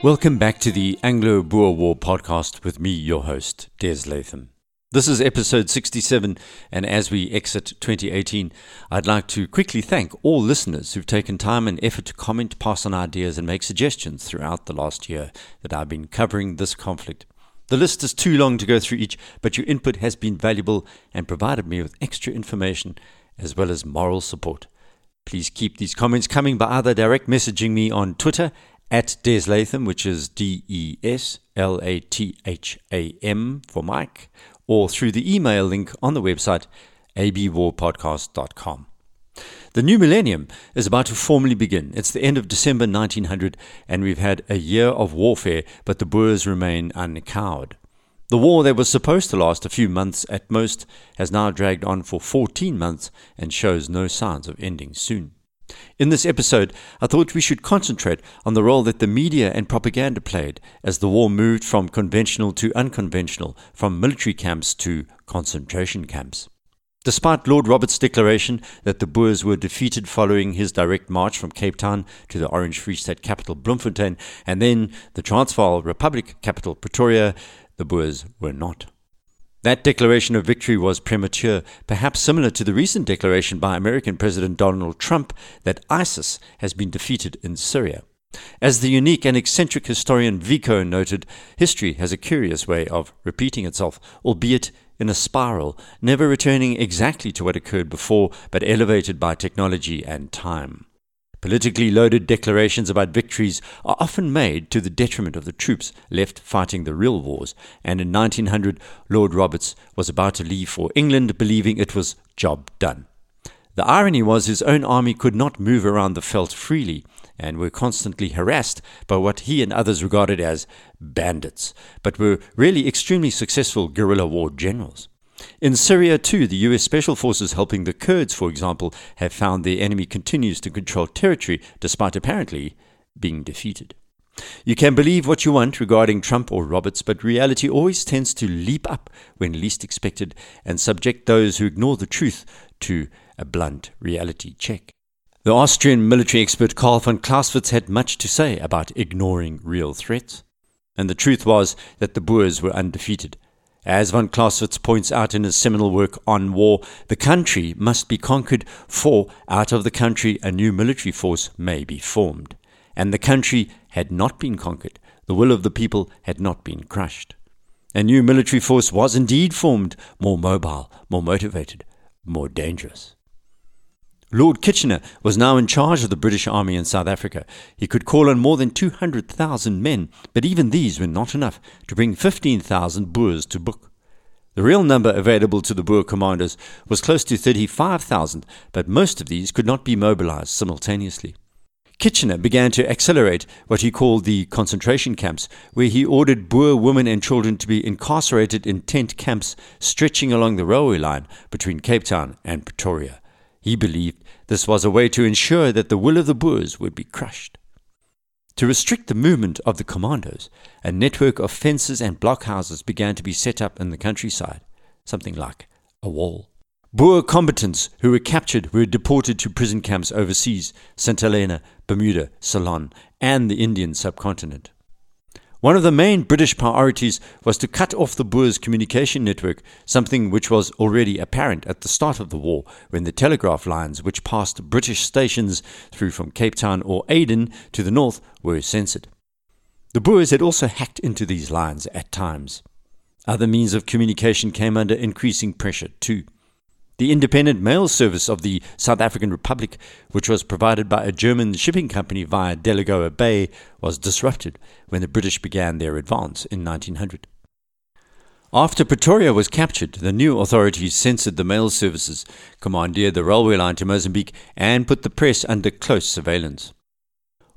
Welcome back to the Anglo Boer War podcast with me, your host, Des Latham. This is episode 67, and as we exit 2018, I'd like to quickly thank all listeners who've taken time and effort to comment, pass on ideas, and make suggestions throughout the last year that I've been covering this conflict. The list is too long to go through each, but your input has been valuable and provided me with extra information as well as moral support. Please keep these comments coming by either direct messaging me on Twitter at Des Latham, which is D E S L A T H A M for Mike, or through the email link on the website abwarpodcast.com. The new millennium is about to formally begin. It's the end of December 1900, and we've had a year of warfare, but the Boers remain uncowed. The war that was supposed to last a few months at most has now dragged on for 14 months and shows no signs of ending soon. In this episode, I thought we should concentrate on the role that the media and propaganda played as the war moved from conventional to unconventional, from military camps to concentration camps. Despite Lord Roberts' declaration that the Boers were defeated following his direct march from Cape Town to the Orange Free State capital Bloemfontein and then the Transvaal Republic capital Pretoria, the Boers were not. That declaration of victory was premature, perhaps similar to the recent declaration by American President Donald Trump that ISIS has been defeated in Syria. As the unique and eccentric historian Vico noted, history has a curious way of repeating itself, albeit in a spiral, never returning exactly to what occurred before, but elevated by technology and time. Politically loaded declarations about victories are often made to the detriment of the troops left fighting the real wars, and in 1900 Lord Roberts was about to leave for England believing it was job done. The irony was his own army could not move around the veldt freely and were constantly harassed by what he and others regarded as bandits, but were really extremely successful guerrilla war generals. In Syria, too, the US Special Forces helping the Kurds, for example, have found the enemy continues to control territory despite apparently being defeated. You can believe what you want regarding Trump or Roberts, but reality always tends to leap up when least expected and subject those who ignore the truth to a blunt reality check. The Austrian military expert Carl von Clausewitz had much to say about ignoring real threats. And the truth was that the Boers were undefeated as von Clausewitz points out in his seminal work on war, the country must be conquered, for out of the country a new military force may be formed. And the country had not been conquered, the will of the people had not been crushed. A new military force was indeed formed, more mobile, more motivated, more dangerous. Lord Kitchener was now in charge of the British Army in South Africa. He could call on more than 200,000 men, but even these were not enough to bring 15,000 Boers to book. The real number available to the Boer commanders was close to 35,000, but most of these could not be mobilized simultaneously. Kitchener began to accelerate what he called the concentration camps, where he ordered Boer women and children to be incarcerated in tent camps stretching along the railway line between Cape Town and Pretoria. He believed this was a way to ensure that the will of the Boers would be crushed. To restrict the movement of the commandos, a network of fences and blockhouses began to be set up in the countryside, something like a wall. Boer combatants who were captured were deported to prison camps overseas, St. Helena, Bermuda, Ceylon, and the Indian subcontinent. One of the main British priorities was to cut off the Boers' communication network, something which was already apparent at the start of the war when the telegraph lines which passed British stations through from Cape Town or Aden to the north were censored. The Boers had also hacked into these lines at times. Other means of communication came under increasing pressure too. The independent mail service of the South African Republic, which was provided by a German shipping company via Delagoa Bay, was disrupted when the British began their advance in 1900. After Pretoria was captured, the new authorities censored the mail services, commandeered the railway line to Mozambique, and put the press under close surveillance.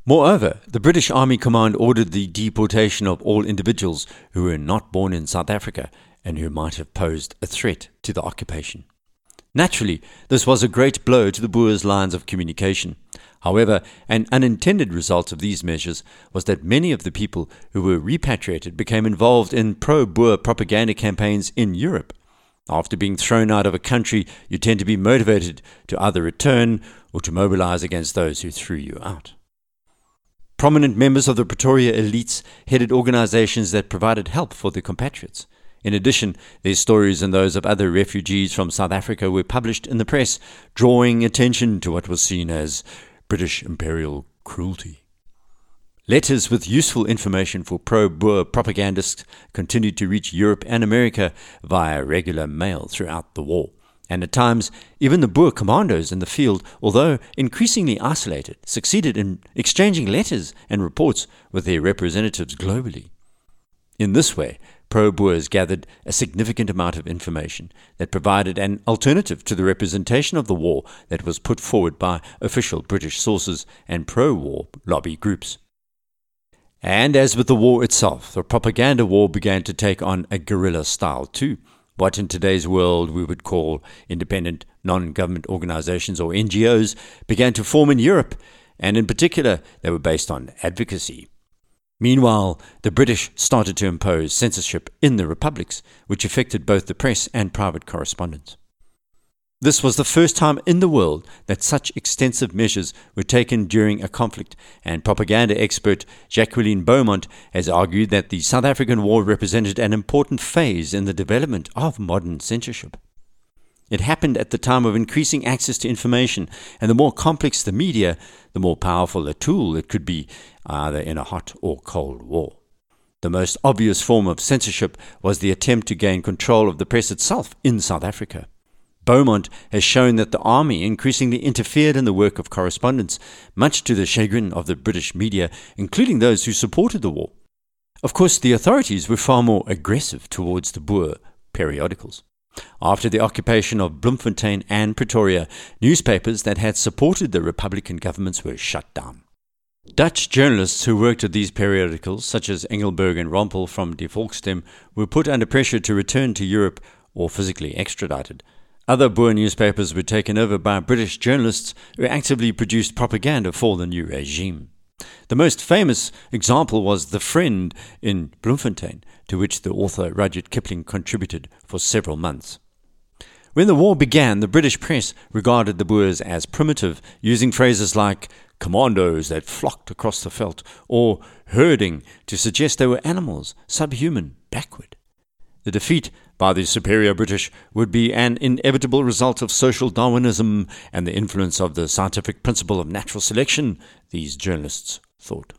Moreover, the British Army Command ordered the deportation of all individuals who were not born in South Africa and who might have posed a threat to the occupation. Naturally, this was a great blow to the Boers' lines of communication. However, an unintended result of these measures was that many of the people who were repatriated became involved in pro Boer propaganda campaigns in Europe. After being thrown out of a country, you tend to be motivated to either return or to mobilize against those who threw you out. Prominent members of the Pretoria elites headed organizations that provided help for their compatriots. In addition, their stories and those of other refugees from South Africa were published in the press, drawing attention to what was seen as British imperial cruelty. Letters with useful information for pro Boer propagandists continued to reach Europe and America via regular mail throughout the war. And at times, even the Boer commandos in the field, although increasingly isolated, succeeded in exchanging letters and reports with their representatives globally. In this way, pro Boers gathered a significant amount of information that provided an alternative to the representation of the war that was put forward by official British sources and pro war lobby groups. And as with the war itself, the propaganda war began to take on a guerrilla style too what in today's world we would call independent non government organizations or NGOs began to form in Europe, and in particular, they were based on advocacy. Meanwhile, the British started to impose censorship in the republics, which affected both the press and private correspondence. This was the first time in the world that such extensive measures were taken during a conflict, and propaganda expert Jacqueline Beaumont has argued that the South African War represented an important phase in the development of modern censorship. It happened at the time of increasing access to information, and the more complex the media, the more powerful a tool it could be, either in a hot or cold war. The most obvious form of censorship was the attempt to gain control of the press itself in South Africa. Beaumont has shown that the army increasingly interfered in the work of correspondence, much to the chagrin of the British media, including those who supported the war. Of course, the authorities were far more aggressive towards the Boer periodicals. After the occupation of Bloemfontein and Pretoria, newspapers that had supported the Republican governments were shut down. Dutch journalists who worked at these periodicals, such as Engelberg and Rompel from Die Volkstem, were put under pressure to return to Europe or physically extradited. Other Boer newspapers were taken over by British journalists who actively produced propaganda for the new regime. The most famous example was The Friend in Bloemfontein, to which the author Rudyard Kipling contributed for several months. When the war began, the British press regarded the Boers as primitive, using phrases like commandos that flocked across the veldt or herding to suggest they were animals, subhuman, backward. The defeat by the superior British would be an inevitable result of social Darwinism and the influence of the scientific principle of natural selection, these journalists thought.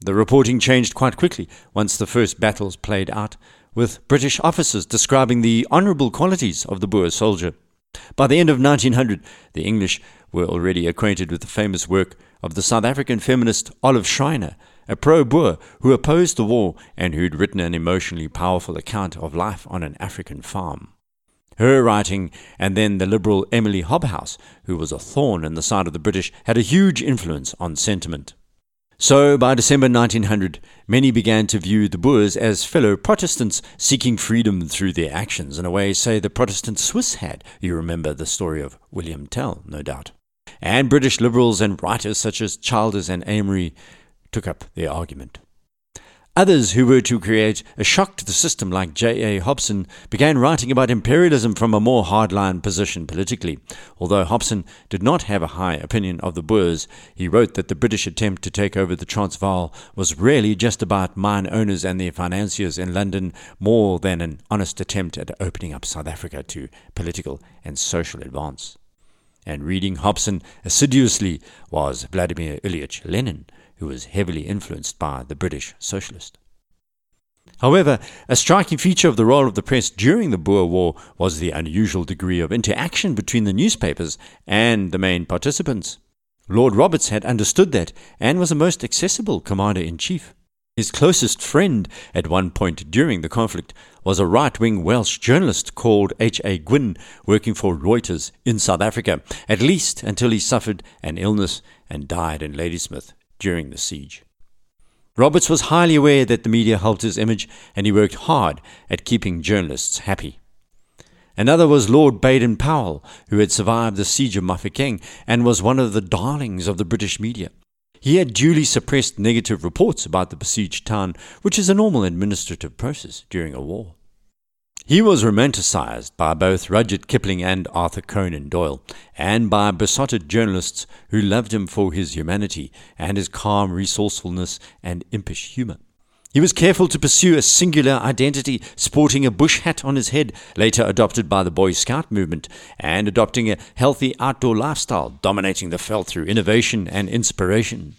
The reporting changed quite quickly once the first battles played out, with British officers describing the honourable qualities of the Boer soldier. By the end of 1900, the English were already acquainted with the famous work of the South African feminist Olive Schreiner, a pro Boer who opposed the war and who'd written an emotionally powerful account of life on an African farm. Her writing, and then the liberal Emily Hobhouse, who was a thorn in the side of the British, had a huge influence on sentiment. So, by December 1900, many began to view the Boers as fellow Protestants seeking freedom through their actions, in a way, say, the Protestant Swiss had. You remember the story of William Tell, no doubt. And British liberals and writers such as Childers and Amery took up their argument. Others who were to create a shock to the system, like J.A. Hobson, began writing about imperialism from a more hardline position politically. Although Hobson did not have a high opinion of the Boers, he wrote that the British attempt to take over the Transvaal was really just about mine owners and their financiers in London more than an honest attempt at opening up South Africa to political and social advance. And reading Hobson assiduously was Vladimir Ilyich Lenin, who was heavily influenced by the British socialist. However, a striking feature of the role of the press during the Boer War was the unusual degree of interaction between the newspapers and the main participants. Lord Roberts had understood that and was a most accessible commander in chief. His closest friend at one point during the conflict was a right wing Welsh journalist called H. A. Gwynne, working for Reuters in South Africa, at least until he suffered an illness and died in Ladysmith during the siege. Roberts was highly aware that the media helped his image, and he worked hard at keeping journalists happy. Another was Lord Baden Powell, who had survived the siege of Mafeking and was one of the darlings of the British media. He had duly suppressed negative reports about the besieged town, which is a normal administrative process during a war. He was romanticized by both Rudyard Kipling and Arthur Conan Doyle, and by besotted journalists who loved him for his humanity and his calm resourcefulness and impish humor. He was careful to pursue a singular identity, sporting a bush hat on his head, later adopted by the Boy Scout movement, and adopting a healthy outdoor lifestyle, dominating the veld through innovation and inspiration.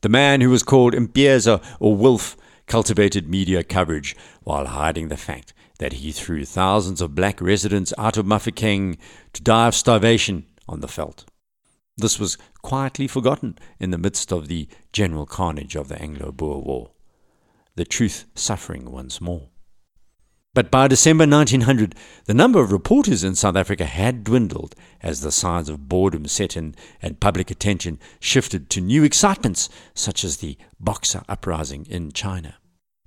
The man who was called Impeesa or Wolf cultivated media coverage while hiding the fact that he threw thousands of black residents out of Mafeking to die of starvation on the veld. This was quietly forgotten in the midst of the general carnage of the Anglo Boer War. The truth suffering once more. But by December 1900, the number of reporters in South Africa had dwindled as the signs of boredom set in and public attention shifted to new excitements such as the Boxer uprising in China.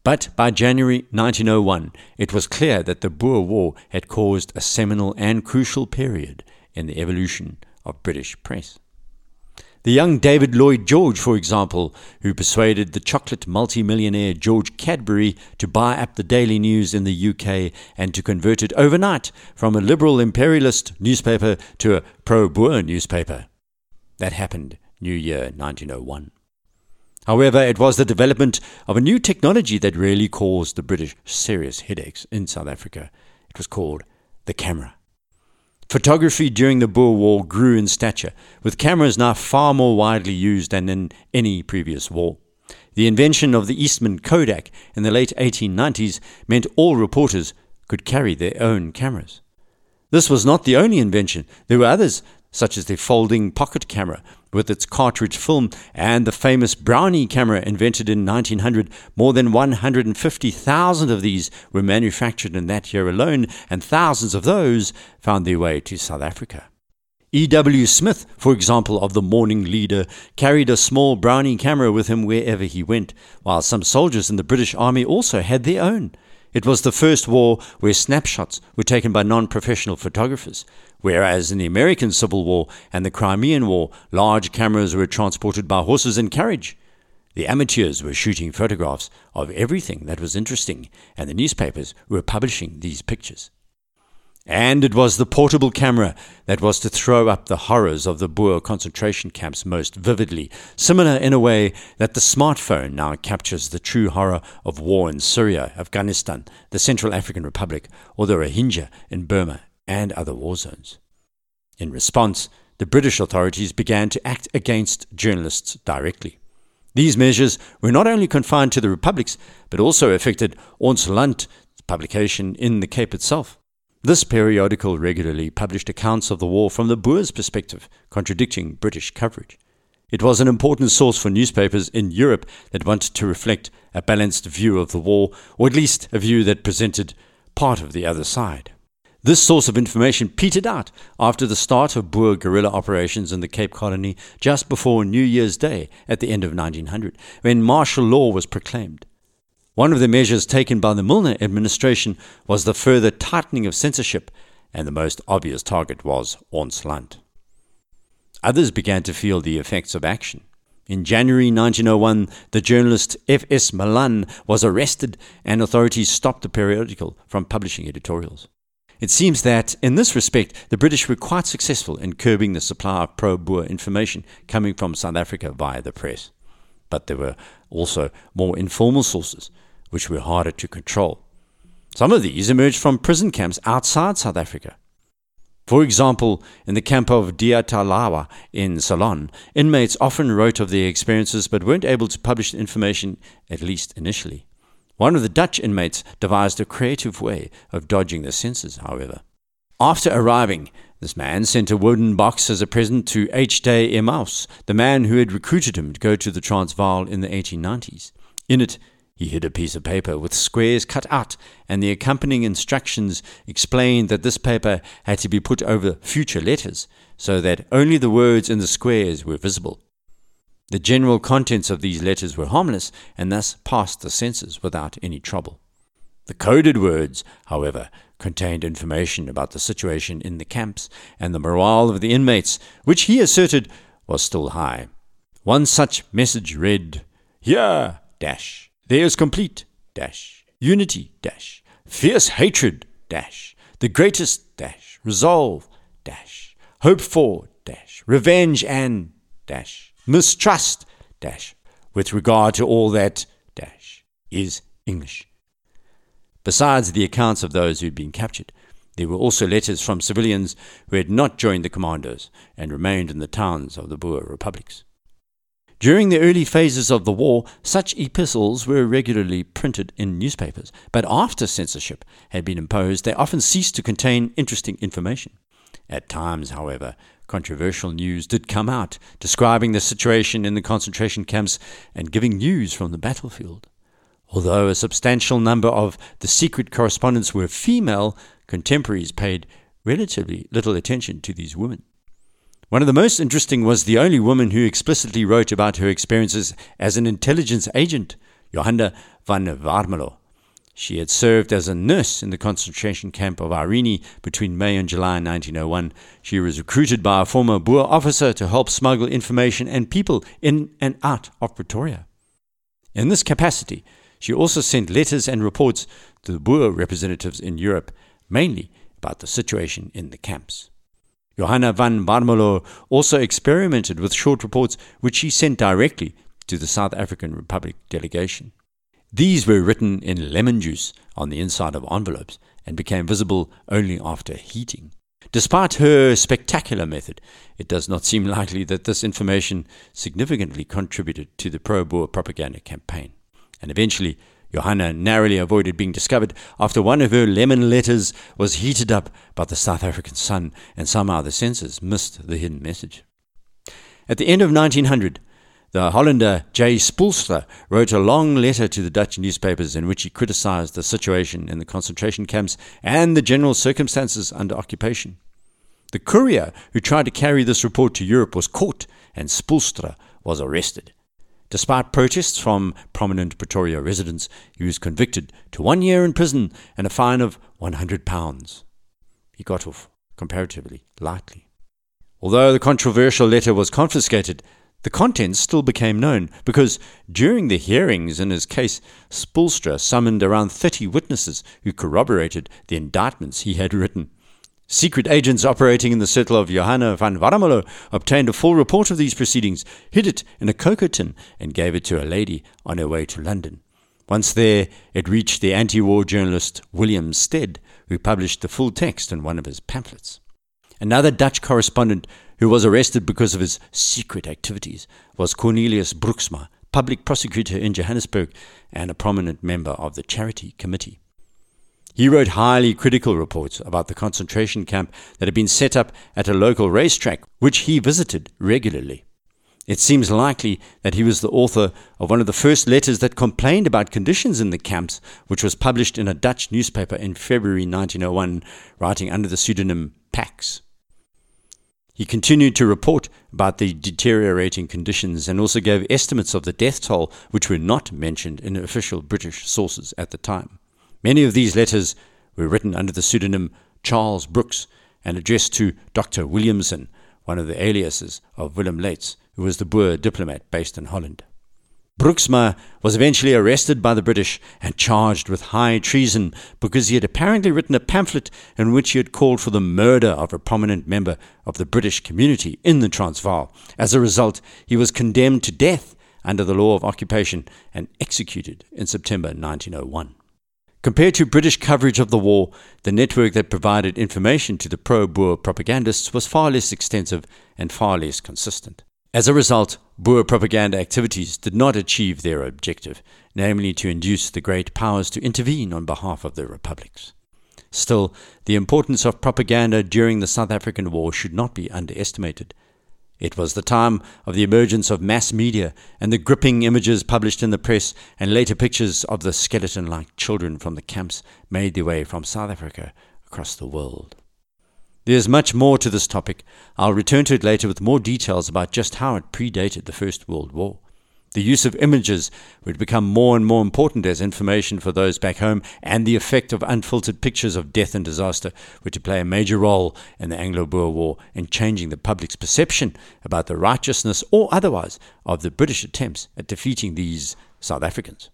But by January 1901, it was clear that the Boer War had caused a seminal and crucial period in the evolution of British press. The young David Lloyd George, for example, who persuaded the chocolate multimillionaire George Cadbury to buy up the Daily News in the UK and to convert it overnight from a liberal imperialist newspaper to a pro Boer newspaper. That happened New Year 1901. However, it was the development of a new technology that really caused the British serious headaches in South Africa. It was called the camera. Photography during the Boer War grew in stature, with cameras now far more widely used than in any previous war. The invention of the Eastman Kodak in the late 1890s meant all reporters could carry their own cameras. This was not the only invention. There were others, such as the folding pocket camera, with its cartridge film and the famous Brownie camera invented in 1900. More than 150,000 of these were manufactured in that year alone, and thousands of those found their way to South Africa. E.W. Smith, for example, of the Morning Leader, carried a small Brownie camera with him wherever he went, while some soldiers in the British Army also had their own. It was the first war where snapshots were taken by non professional photographers, whereas in the American Civil War and the Crimean War, large cameras were transported by horses and carriage. The amateurs were shooting photographs of everything that was interesting, and the newspapers were publishing these pictures. And it was the portable camera that was to throw up the horrors of the Boer concentration camps most vividly, similar in a way that the smartphone now captures the true horror of war in Syria, Afghanistan, the Central African Republic, or the Rohingya in Burma and other war zones. In response, the British authorities began to act against journalists directly. These measures were not only confined to the republics, but also affected Ons Land publication in the Cape itself. This periodical regularly published accounts of the war from the Boers' perspective, contradicting British coverage. It was an important source for newspapers in Europe that wanted to reflect a balanced view of the war, or at least a view that presented part of the other side. This source of information petered out after the start of Boer guerrilla operations in the Cape Colony just before New Year's Day at the end of 1900, when martial law was proclaimed. One of the measures taken by the Milner administration was the further tightening of censorship, and the most obvious target was Ons Land. Others began to feel the effects of action. In January 1901, the journalist F.S. Malan was arrested, and authorities stopped the periodical from publishing editorials. It seems that, in this respect, the British were quite successful in curbing the supply of pro Boer information coming from South Africa via the press. But there were also more informal sources which were harder to control. Some of these emerged from prison camps outside South Africa. For example, in the camp of Diyatalawa in Ceylon, inmates often wrote of their experiences but weren't able to publish the information, at least initially. One of the Dutch inmates devised a creative way of dodging the censors, however. After arriving, this man sent a wooden box as a present to H. Day Emaus, the man who had recruited him to go to the Transvaal in the 1890s. In it, he hid a piece of paper with squares cut out, and the accompanying instructions explained that this paper had to be put over future letters, so that only the words in the squares were visible. The general contents of these letters were harmless, and thus passed the censors without any trouble. The coded words, however, contained information about the situation in the camps and the morale of the inmates, which he asserted was still high. One such message read, Here, dash, there is complete dash unity dash fierce hatred dash, the greatest dash, resolve dash, hope for dash, revenge and dash, mistrust dash, with regard to all that dash is English. Besides the accounts of those who'd been captured, there were also letters from civilians who had not joined the commandos and remained in the towns of the Boer republics. During the early phases of the war, such epistles were regularly printed in newspapers, but after censorship had been imposed, they often ceased to contain interesting information. At times, however, controversial news did come out, describing the situation in the concentration camps and giving news from the battlefield. Although a substantial number of the secret correspondents were female, contemporaries paid relatively little attention to these women. One of the most interesting was the only woman who explicitly wrote about her experiences as an intelligence agent, Johanna van Warmelo. She had served as a nurse in the concentration camp of Irene between May and July 1901. She was recruited by a former Boer officer to help smuggle information and people in and out of Pretoria. In this capacity, she also sent letters and reports to the Boer representatives in Europe, mainly about the situation in the camps. Johanna van Warmelo also experimented with short reports which she sent directly to the South African Republic delegation. These were written in lemon juice on the inside of envelopes and became visible only after heating. Despite her spectacular method, it does not seem likely that this information significantly contributed to the pro Boer propaganda campaign. And eventually, Johanna narrowly avoided being discovered after one of her lemon letters was heated up by the South African sun, and somehow the censors missed the hidden message. At the end of 1900, the Hollander J. Spoelstra wrote a long letter to the Dutch newspapers in which he criticized the situation in the concentration camps and the general circumstances under occupation. The courier who tried to carry this report to Europe was caught, and Spoelstra was arrested. Despite protests from prominent Pretoria residents, he was convicted to one year in prison and a fine of £100. He got off comparatively lightly. Although the controversial letter was confiscated, the contents still became known because during the hearings in his case, Spoelstra summoned around 30 witnesses who corroborated the indictments he had written. Secret agents operating in the circle of Johanna van Warmelo obtained a full report of these proceedings, hid it in a cocoa tin, and gave it to a lady on her way to London. Once there, it reached the anti war journalist William Stead, who published the full text in one of his pamphlets. Another Dutch correspondent who was arrested because of his secret activities was Cornelius Broeksma, public prosecutor in Johannesburg and a prominent member of the Charity Committee. He wrote highly critical reports about the concentration camp that had been set up at a local racetrack, which he visited regularly. It seems likely that he was the author of one of the first letters that complained about conditions in the camps, which was published in a Dutch newspaper in February 1901, writing under the pseudonym Pax. He continued to report about the deteriorating conditions and also gave estimates of the death toll, which were not mentioned in official British sources at the time. Many of these letters were written under the pseudonym Charles Brooks and addressed to Dr. Williamson, one of the aliases of Willem Leyds, who was the Boer diplomat based in Holland. Broeksma was eventually arrested by the British and charged with high treason because he had apparently written a pamphlet in which he had called for the murder of a prominent member of the British community in the Transvaal. As a result, he was condemned to death under the law of occupation and executed in September 1901. Compared to British coverage of the war, the network that provided information to the pro Boer propagandists was far less extensive and far less consistent. As a result, Boer propaganda activities did not achieve their objective, namely to induce the great powers to intervene on behalf of the republics. Still, the importance of propaganda during the South African War should not be underestimated. It was the time of the emergence of mass media and the gripping images published in the press and later pictures of the skeleton like children from the camps made their way from South Africa across the world. There's much more to this topic. I'll return to it later with more details about just how it predated the First World War. The use of images would become more and more important as information for those back home, and the effect of unfiltered pictures of death and disaster were to play a major role in the Anglo Boer War in changing the public's perception about the righteousness or otherwise of the British attempts at defeating these South Africans.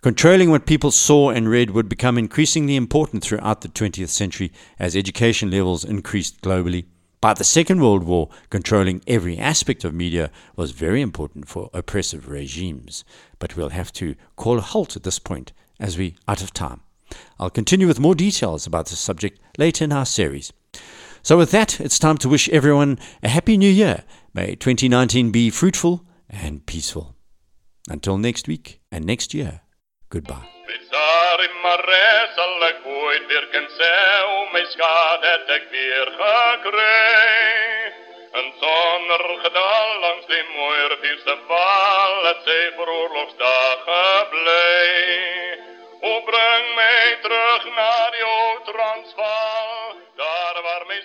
Controlling what people saw and read would become increasingly important throughout the 20th century as education levels increased globally. By the Second World War, controlling every aspect of media was very important for oppressive regimes. But we'll have to call a halt at this point as we're out of time. I'll continue with more details about this subject later in our series. So, with that, it's time to wish everyone a happy new year. May 2019 be fruitful and peaceful. Until next week and next year. Goodbye. maar zal ik ooit weer kan zeggen, mijn schade het ik weer gekregen. Een zonnergedal langs die mooie vierste val, het voor oorlogsdagen blij. O, breng mij terug naar die Transvaal, daar waar mijn